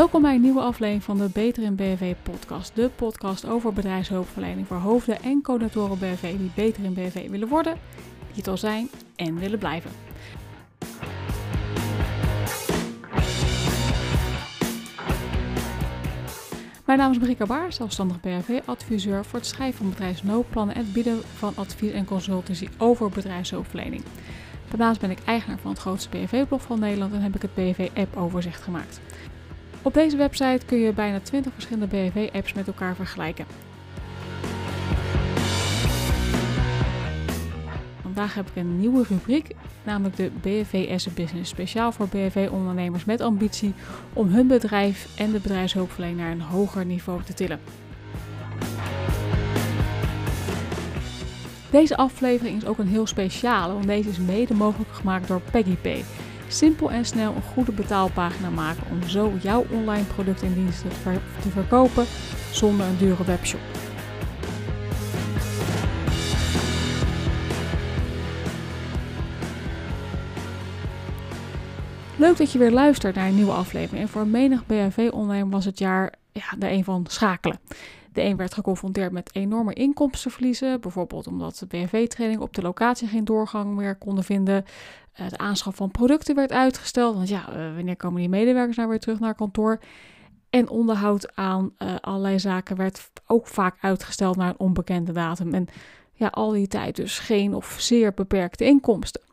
Welkom bij een nieuwe aflevering van de Beter in BV podcast. De podcast over bedrijfshulpverlening voor hoofden en coördinatoren BV die beter in BV willen worden, die het al zijn en willen blijven. Mijn naam is Marika Baar, zelfstandig BHV-adviseur voor het schrijven van bedrijfsnoodplannen en het bieden van advies en consultancy over bedrijfshulpverlening. Daarnaast ben ik eigenaar van het grootste BHV-blog van Nederland en heb ik het BHV-app-overzicht gemaakt. Op deze website kun je bijna 20 verschillende BHV-apps met elkaar vergelijken. Vandaag heb ik een nieuwe rubriek, namelijk de BHV as a Business, speciaal voor BHV-ondernemers met ambitie om hun bedrijf en de bedrijfshulpverlening naar een hoger niveau te tillen. Deze aflevering is ook een heel speciale, want deze is mede mogelijk gemaakt door PeggyPay. Simpel en snel een goede betaalpagina maken om zo jouw online producten en diensten te verkopen zonder een dure webshop. Leuk dat je weer luistert naar een nieuwe aflevering. En voor menig BHV-ondernemer was het jaar ja, de een van schakelen. De een werd geconfronteerd met enorme inkomstenverliezen, bijvoorbeeld omdat de BHV-training op de locatie geen doorgang meer konden vinden. De aanschaf van producten werd uitgesteld, want ja, uh, wanneer komen die medewerkers nou weer terug naar kantoor? En onderhoud aan uh, allerlei zaken werd ook vaak uitgesteld naar een onbekende datum. En ja, al die tijd dus geen of zeer beperkte inkomsten.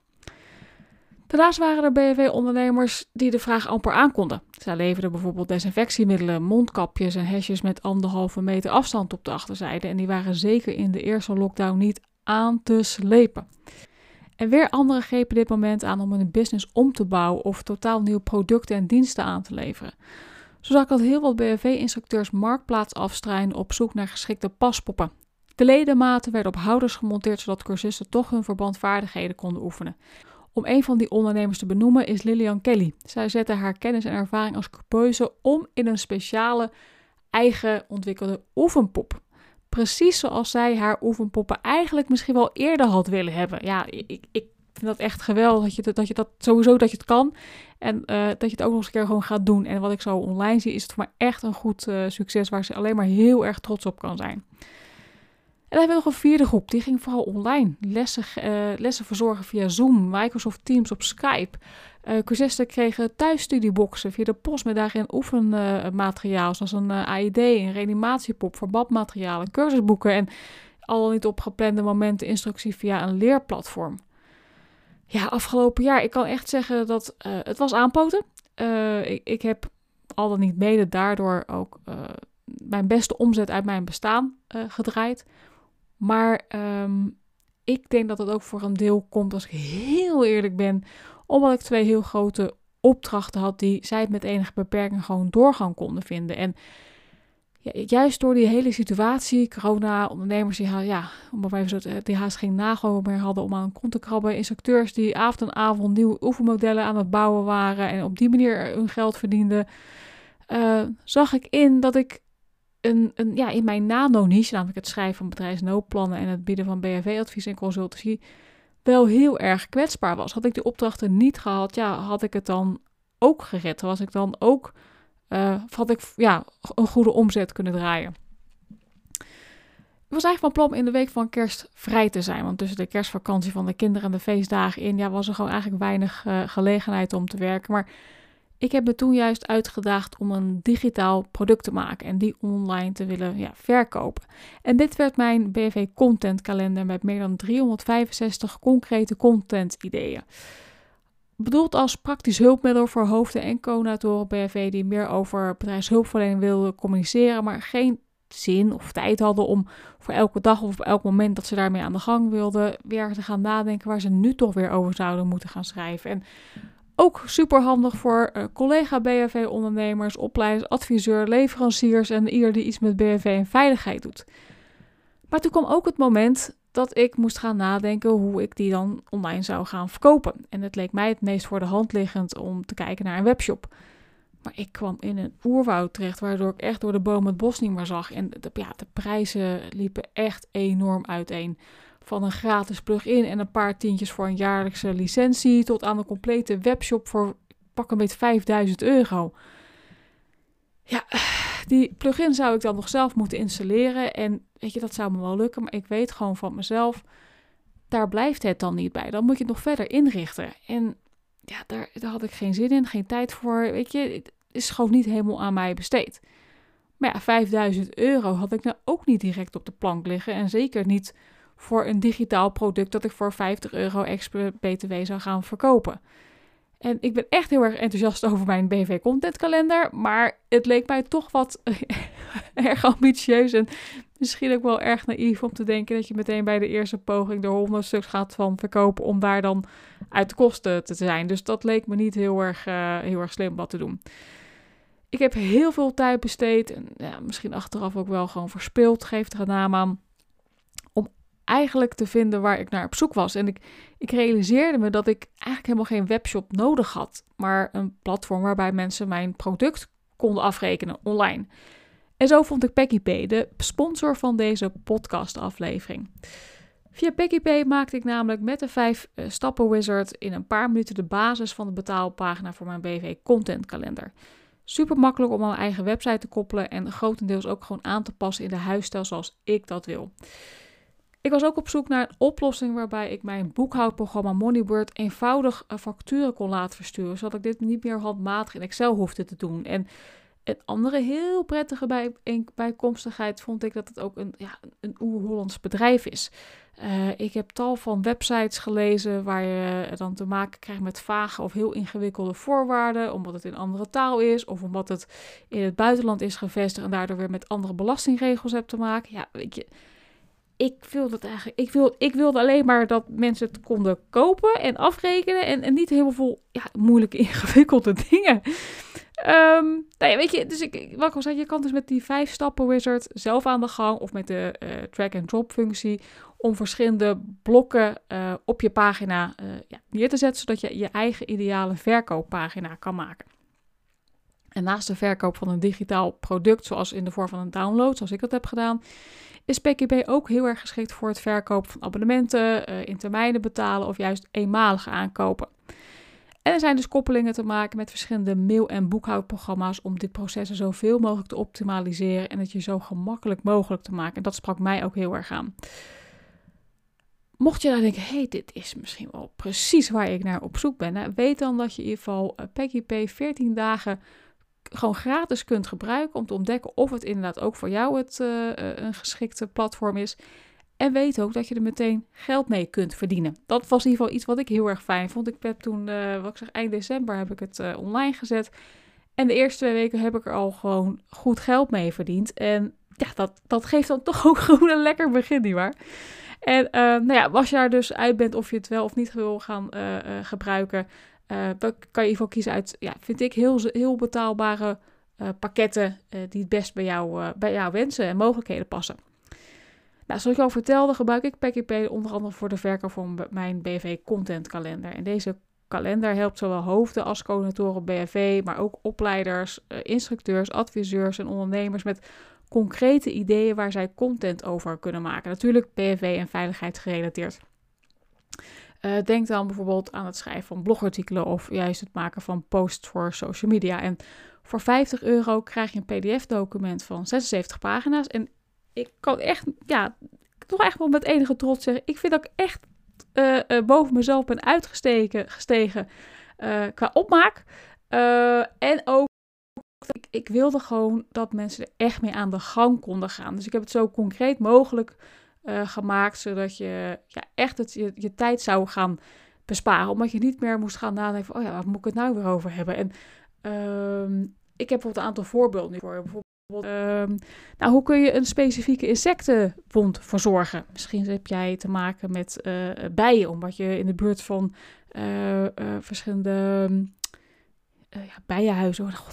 Daarnaast waren er BHV-ondernemers die de vraag amper aankonden. Zij leverden bijvoorbeeld desinfectiemiddelen, mondkapjes en hesjes met anderhalve meter afstand op de achterzijde. En die waren zeker in de eerste lockdown niet aan te slepen. En weer anderen grepen dit moment aan om een business om te bouwen of totaal nieuwe producten en diensten aan te leveren. Zo zag ik dat heel wat BHV-instructeurs marktplaats afstruinen op zoek naar geschikte paspoppen. De ledematen werden op houders gemonteerd zodat cursisten toch hun verbandvaardigheden konden oefenen. Om een van die ondernemers te benoemen is Lilian Kelly. Zij zette haar kennis en ervaring als coupeuse om in een speciale eigen ontwikkelde oefenpop. Precies zoals zij haar oefenpoppen eigenlijk misschien wel eerder had willen hebben. Ja, ik, ik vind dat echt geweldig dat je dat, dat, je dat sowieso dat je het kan. En uh, dat je het ook nog eens een keer gewoon gaat doen. En wat ik zo online zie, is het voor mij echt een goed uh, succes waar ze alleen maar heel erg trots op kan zijn. En dan hebben we nog een vierde groep, die ging vooral online. Lessen, uh, lessen verzorgen via Zoom, Microsoft Teams op Skype. Uh, cursisten kregen thuisstudieboxen via de post met daarin oefenmateriaal, zoals een uh, AED, een reanimatiepop, verbandmaterialen, cursusboeken en al niet op geplande momenten instructie via een leerplatform. Ja, afgelopen jaar, ik kan echt zeggen dat het was aanpoten. Ik, ik, heb al dan niet mede daardoor ook mijn beste omzet uit mijn bestaan gedraaid. Maar um, ik denk dat het ook voor een deel komt, als ik heel eerlijk ben, omdat ik twee heel grote opdrachten had die zij met enige beperking gewoon doorgang konden vinden. En ja, juist door die hele situatie, corona, ondernemers die, ja, die haast geen nagel meer hadden om aan een kont te krabben, instructeurs die avond en avond nieuwe oefenmodellen aan het bouwen waren en op die manier hun geld verdienden, uh, zag ik in dat ik ja, in mijn nano-niche, namelijk het schrijven van bedrijfsnoodplannen en het bieden van BHV-advies en consultancy, wel heel erg kwetsbaar was. Had ik die opdrachten niet gehad, ja, had ik het dan ook gered? Was ik dan ook, uh, had ik ja, een goede omzet kunnen draaien? Ik was eigenlijk van plan in de week van kerst vrij te zijn. Want tussen de kerstvakantie van de kinderen en de feestdagen in, ja, was er gewoon eigenlijk weinig uh, gelegenheid om te werken. Maar ik heb me toen juist uitgedaagd om een digitaal product te maken en die online te willen ja, verkopen. En dit werd mijn BV Content Kalender met meer dan 365 concrete content ideeën. Bedoeld als praktisch hulpmiddel voor hoofden en coördinatoren BV die meer over bedrijfshulpverlening wilden communiceren, maar geen zin of tijd hadden om voor elke dag of op elk moment dat ze daarmee aan de gang wilden, weer te gaan nadenken waar ze nu toch weer over zouden moeten gaan schrijven. En ook super handig voor uh, collega BHV-ondernemers, opleiders, adviseur, leveranciers en ieder die iets met BHV en veiligheid doet. Maar toen kwam ook het moment dat ik moest gaan nadenken hoe ik die dan online zou gaan verkopen. En het leek mij het meest voor de hand liggend om te kijken naar een webshop. Maar ik kwam in een oerwoud terecht, waardoor ik echt door de boom het bos niet meer zag. En ja, de prijzen liepen echt enorm uiteen. Van een gratis plugin en een paar tientjes voor een jaarlijkse licentie tot aan een complete webshop voor pak een beetje 5000 euro. Ja, die plugin zou ik dan nog zelf moeten installeren. En weet je, dat zou me wel lukken. Maar ik weet gewoon van mezelf, daar blijft het dan niet bij. Dan moet je het nog verder inrichten. En ja, daar, daar had ik geen zin in, geen tijd voor. Weet je, het is gewoon niet helemaal aan mij besteed. Maar ja, 5000 euro had ik nou ook niet direct op de plank liggen. En zeker niet voor een digitaal product dat ik voor 50 euro extra BTW zou gaan verkopen. En ik ben echt heel erg enthousiast over mijn BV Content Kalender. Maar het leek mij toch wat erg ambitieus. En misschien ook wel erg naïef om te denken dat je meteen bij de eerste poging er 100 stuks gaat van verkopen. Om daar dan uit de kosten te zijn. Dus dat leek me niet heel erg, uh, heel erg slim wat te doen. Ik heb heel veel tijd besteed. En ja, misschien achteraf ook wel gewoon verspild. Geeft er een naam aan eigenlijk te vinden waar ik naar op zoek was. En ik, ik realiseerde me dat ik eigenlijk helemaal geen webshop nodig had, maar een platform waarbij mensen mijn product konden afrekenen online. En zo vond ik PeggyPay, de sponsor van deze podcastaflevering. Via PeggyPay maakte ik namelijk met de 5 uh, stappen wizard in een paar minuten de basis van de betaalpagina voor mijn BV Content Kalender. Super makkelijk om aan mijn eigen website te koppelen en grotendeels ook gewoon aan te passen in de huisstijl zoals ik dat wil. Ik was ook op zoek naar een oplossing waarbij ik mijn boekhoudprogramma Moneybird eenvoudig eh, facturen kon laten versturen, zodat ik dit niet meer handmatig in Excel hoefde te doen. En een andere heel prettige bij, bijkomstigheid vond ik dat het ook een, ja, een oer-Hollands bedrijf is. Uh, ik heb tal van websites gelezen waar je dan te maken krijgt met vage of heel ingewikkelde voorwaarden, omdat het in andere taal is of omdat het in het buitenland is gevestigd en daardoor weer met andere belastingregels hebt te maken. Ja, weet je, ik wilde eigenlijk. Ik, ik wilde alleen maar dat mensen het konden kopen en afrekenen. En, en niet helemaal vol ja, moeilijke, ingewikkelde dingen. Um, nou ja, weet je, dus ik, wat ik zei, je kan dus met die vijf stappen wizard zelf aan de gang. Of met de uh, drag-and-drop functie. Om verschillende blokken uh, op je pagina uh, ja, neer te zetten. Zodat je je eigen ideale verkooppagina kan maken. En naast de verkoop van een digitaal product, zoals in de vorm van een download, zoals ik dat heb gedaan, is PKB ook heel erg geschikt voor het verkopen van abonnementen, uh, in termijnen betalen of juist eenmalige aankopen. En er zijn dus koppelingen te maken met verschillende mail- en boekhoudprogramma's om dit proces zoveel mogelijk te optimaliseren en het je zo gemakkelijk mogelijk te maken. En dat sprak mij ook heel erg aan. Mocht je nou denken, hey, dit is misschien wel precies waar ik naar op zoek ben, weet dan dat je in ieder geval uh, PGP 14 dagen gewoon gratis kunt gebruiken om te ontdekken of het inderdaad ook voor jou het, uh, een geschikte platform is. En weet ook dat je er meteen geld mee kunt verdienen. Dat was in ieder geval iets wat ik heel erg fijn vond. Ik heb toen, uh, wat ik zeg, eind december heb ik het online gezet. En de eerste twee weken heb ik er al gewoon goed geld mee verdiend. En ja, dat, dat geeft dan toch ook gewoon een lekker begin, nietwaar? En nou ja, als je daar dus uit bent of je het wel of niet wil gaan gebruiken, uh, dan kan je in kiezen uit, ja, vind ik, heel, heel betaalbare uh, pakketten uh, die het best bij, bij jouw wensen en mogelijkheden passen. Nou, zoals ik al vertelde, gebruik ik PKP onder andere voor de verkoop van mijn BV Content Kalender. En deze kalender helpt zowel hoofden als coördinatoren BV, maar ook opleiders, instructeurs, adviseurs en ondernemers met concrete ideeën waar zij content over kunnen maken. Natuurlijk BV en veiligheid gerelateerd. Uh, denk dan bijvoorbeeld aan het schrijven van blogartikelen of juist het maken van posts voor social media. En voor 50 euro krijg je een PDF-document van 76 pagina's. En ik kan echt, ja, toch echt wel met enige trots zeggen, ik vind dat ik echt uh, uh, boven mezelf ben uitgestegen gestegen, qua opmaak. en ook, ik, ik wilde gewoon dat mensen er echt mee aan de gang konden gaan. Dus ik heb het zo concreet mogelijk uh, gemaakt, zodat je ja, echt het, je, je, tijd zou gaan besparen. Omdat je niet meer moest gaan nadenken van, oh ja, waar moet ik het nou weer over hebben? En uh, ik heb bijvoorbeeld een aantal voorbeelden voor. Bijvoorbeeld, uh, nou, hoe kun je een specifieke insectenwond verzorgen? Misschien heb jij te maken met uh, bijen, omdat je in de buurt van uh, verschillende ja, bijenhuizen... Oh.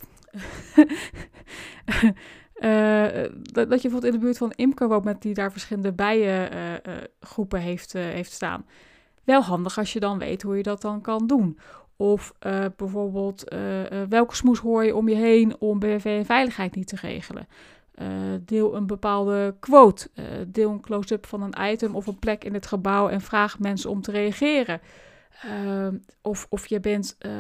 Uh, dat, dat, je bijvoorbeeld in de buurt van imker woont met die daar verschillende bijengroepen uh, uh, heeft, heeft staan. Wel handig als je dan weet hoe je dat dan kan doen. Of bijvoorbeeld welke smoes hoor je om je heen om BV en veiligheid niet te regelen. deel een bepaalde quote. deel een close-up van een item of een plek in het gebouw en vraag mensen om te reageren. Ehm, of, of je bent uh,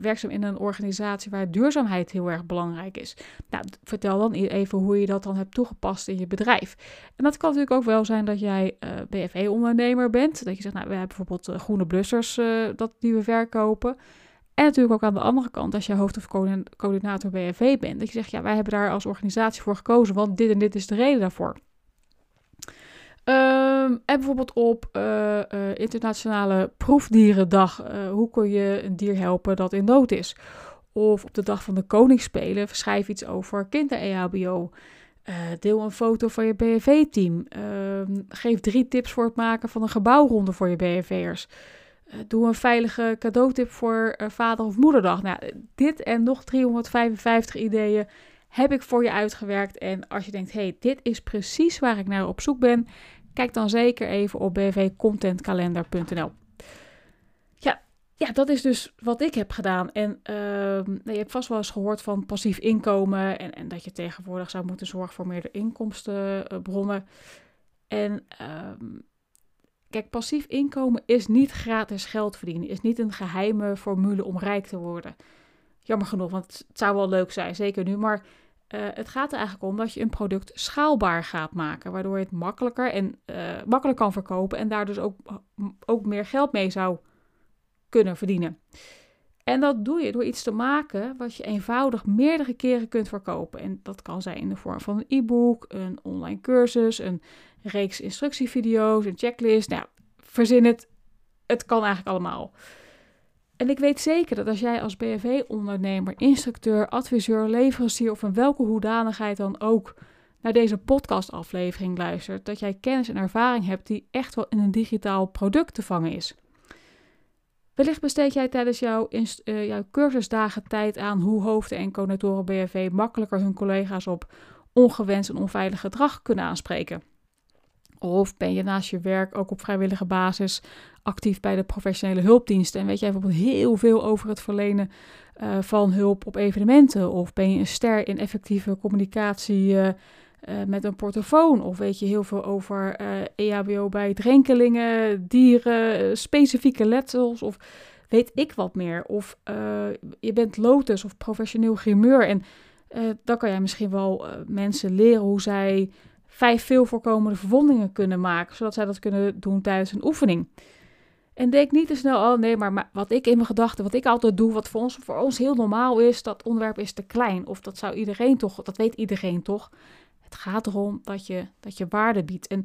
werkzaam in een organisatie waar duurzaamheid heel erg belangrijk is. Nou, vertel dan e-, even hoe je dat dan hebt toegepast in je bedrijf. En dat kan natuurlijk ook wel zijn dat jij uh, eh, BFE-ondernemer bent. Dat je zegt, nou, we hebben bijvoorbeeld uh, groene blussers dat, die we verkopen. En natuurlijk ook aan de andere kant, als je hoofd- of coördinator BFV bent, dat je zegt, ja, wij hebben daar als organisatie voor gekozen, want dit en dit is de reden daarvoor. Um, en bijvoorbeeld op uh, uh, Internationale Proefdierendag. Uh, hoe kun je een dier helpen dat in nood is? Of op de dag van de Koningsspelen schrijf iets over kinder-EHBO. deel een foto van je BFV-team. Ehm, geef drie tips voor het maken van een gebouwronde voor je BFV'ers. doe een veilige cadeautip voor vader- of moederdag. Nou, dit en nog 355 ideeën heb ik voor je uitgewerkt. En als je denkt, hey, dit is precies waar ik naar op zoek ben, kijk dan zeker even op bvcontentkalender.nl. Ja, ja, dat is dus wat ik heb gedaan. En uh, je hebt vast wel eens gehoord van passief inkomen en, en dat je tegenwoordig zou moeten zorgen voor meerdere inkomstenbronnen. En uh, kijk, passief inkomen is niet gratis geld verdienen, is niet een geheime formule om rijk te worden. Jammer genoeg, want het zou wel leuk zijn, zeker nu. Maar uh, het gaat er eigenlijk om dat je een product schaalbaar gaat maken, waardoor je het makkelijker en uh, makkelijk kan verkopen en daar dus ook, ook meer geld mee zou kunnen verdienen. En dat doe je door iets te maken wat je eenvoudig meerdere keren kunt verkopen. En dat kan zijn in de vorm van een e-book, een online cursus, een reeks instructievideo's, een checklist. Nou, verzin het. Het kan eigenlijk allemaal. En ik weet zeker dat als jij als BFW-ondernemer, instructeur, adviseur, leverancier of in welke hoedanigheid dan ook naar deze podcastaflevering luistert, dat jij kennis en ervaring hebt die echt wel in een digitaal product te vangen is. Wellicht besteed jij tijdens jouw, uh, jouw cursusdagen tijd aan hoe hoofden en coördinatoren BFV makkelijker hun collega's op ongewenst en onveilig gedrag kunnen aanspreken. Of ben je naast je werk ook op vrijwillige basis actief bij de professionele hulpdiensten en weet jij bijvoorbeeld heel veel over het verlenen uh, van hulp op evenementen? Of ben je een ster in effectieve communicatie uh, uh, met een portofoon? Of weet je heel veel over EHBO bij drenkelingen, dieren, specifieke letsels? Of weet ik wat meer? Of je bent lotus of professioneel grimeur en dan kan jij misschien wel mensen leren hoe zij vijf veel voorkomende verwondingen kunnen maken, zodat zij dat kunnen doen tijdens een oefening. En denk niet te snel, oh nee, maar, wat ik in mijn gedachten, wat ik altijd doe, wat voor ons, voor ons heel normaal is, dat onderwerp is te klein. Of dat zou iedereen toch, dat weet iedereen toch. Het gaat erom dat je, dat je waarde biedt. En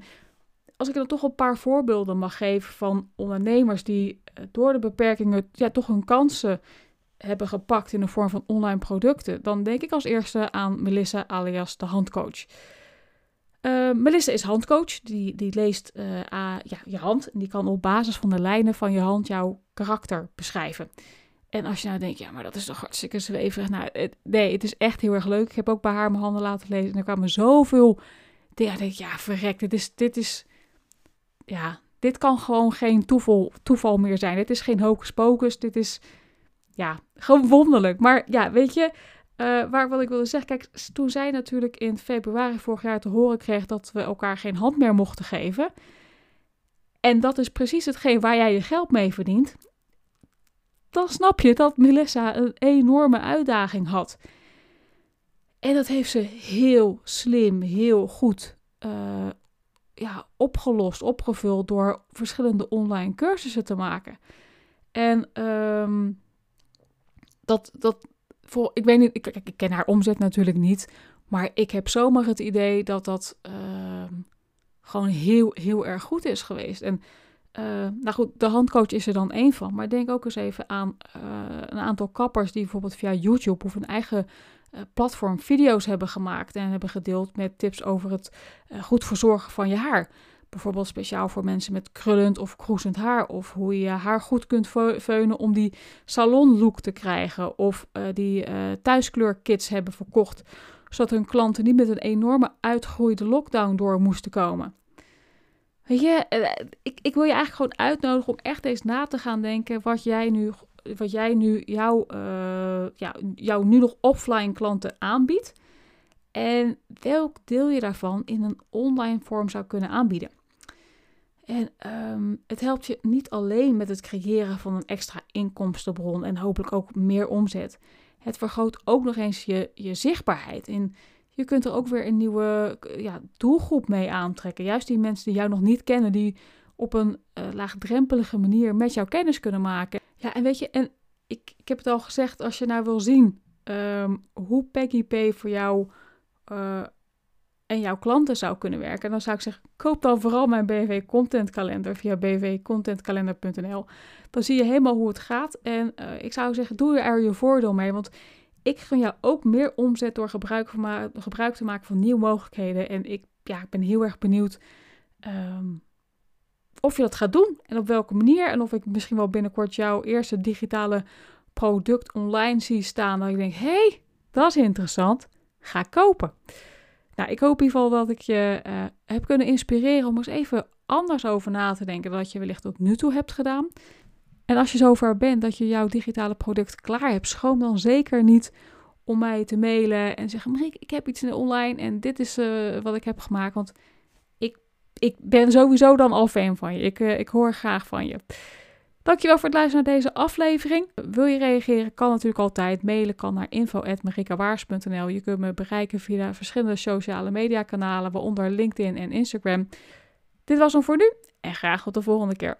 als ik dan toch een paar voorbeelden mag geven van ondernemers die eh, door de beperkingen ja, toch hun kansen hebben gepakt in de vorm van online producten, dan denk ik als eerste aan Melissa alias de handcoach. Uh, Melissa is handcoach. Die, die leest uh, ja, je hand. En die kan op basis van de lijnen van je hand jouw karakter beschrijven. En als je nou denkt, ja, maar dat is toch hartstikke zweverig. Nou, nee, het is echt heel erg leuk. Ik heb ook bij haar mijn handen laten lezen. En er kwamen zoveel dingen. Ja, denk ja, verrek. Dit is, dit is, ja, dit kan gewoon geen toeval, toeval meer zijn. Dit is geen hocus pocus. Dit is, ja, gewoon wonderlijk. Maar ja, weet je, uh, waar wat ik wilde zeggen, kijk, toen zij natuurlijk in februari vorig jaar te horen kreeg dat we elkaar geen hand meer mochten geven. En dat is precies hetgeen waar jij je geld mee verdient. Dan snap je dat Melissa een enorme uitdaging had. En dat heeft ze heel slim, heel goed uh, ja, opgelost, opgevuld door verschillende online cursussen te maken. En um, dat, dat, voor, ik weet niet, ik, ken haar omzet natuurlijk niet. Maar ik heb zomaar het idee dat dat uh, gewoon heel, heel erg goed is geweest. En uh, nou goed, de handcoach is er dan één van. Maar denk ook eens even aan uh, een aantal kappers die bijvoorbeeld via YouTube of een eigen uh, platform video's hebben gemaakt en hebben gedeeld met tips over het goed verzorgen van je haar. Bijvoorbeeld speciaal voor mensen met krullend of kroezend haar. Of hoe je haar goed kunt veunen om die salonlook te krijgen. Of uh, die uh, thuiskleurkits hebben verkocht. Zodat hun klanten niet met een enorme uitgroeide lockdown door moesten komen. Weet je, eh, ik, ik wil je eigenlijk gewoon uitnodigen om echt eens na te gaan denken wat jij nu, wat jij nu jouw, ja, jouw nu nog offline klanten aanbiedt. En welk deel je daarvan in een online vorm zou kunnen aanbieden. En ehm, het helpt je niet alleen met het creëren van een extra inkomstenbron en hopelijk ook meer omzet. Het vergroot ook nog eens je, je zichtbaarheid. En je kunt er ook weer een nieuwe ja, doelgroep mee aantrekken. Juist die mensen die jou nog niet kennen, die op een uh, laagdrempelige manier met jou kennis kunnen maken. Ja, en weet je, en ik, ik heb het al gezegd, als je nou wil zien um, hoe Peggy Pay voor jou uh, en jouw klanten zou kunnen werken, dan zou ik zeggen, koop dan vooral mijn BV Content Kalender via bvcontentkalender.nl. Dan zie je helemaal hoe het gaat. En uh, ik zou zeggen, doe er je voordeel mee, want ik gun jou ook meer omzet door gebruik, van gebruik te maken van nieuwe mogelijkheden. En ik, ja, ik ben heel erg benieuwd um, of je dat gaat doen en op welke manier. En of ik misschien wel binnenkort jouw eerste digitale product online zie staan. Dat ik denk, hé, hey, dat is interessant. Ga kopen. Nou, ik hoop in ieder geval dat ik je uh, heb kunnen inspireren om eens even anders over na te denken dan je wellicht tot nu toe hebt gedaan. En als je zover bent dat je jouw digitale product klaar hebt, schroom dan zeker niet om mij te mailen en zeggen: Marie, ik heb iets in online en dit is uh, wat ik heb gemaakt. Want ik, ik ben sowieso dan al fan van je. Ik, uh, ik hoor graag van je. Dankjewel voor het luisteren naar deze aflevering. Wil je reageren? Kan natuurlijk altijd. Mailen kan naar info.marikawaars.nl. Je kunt me bereiken via verschillende sociale media kanalen, waaronder LinkedIn en Instagram. Dit was hem voor nu en graag tot de volgende keer.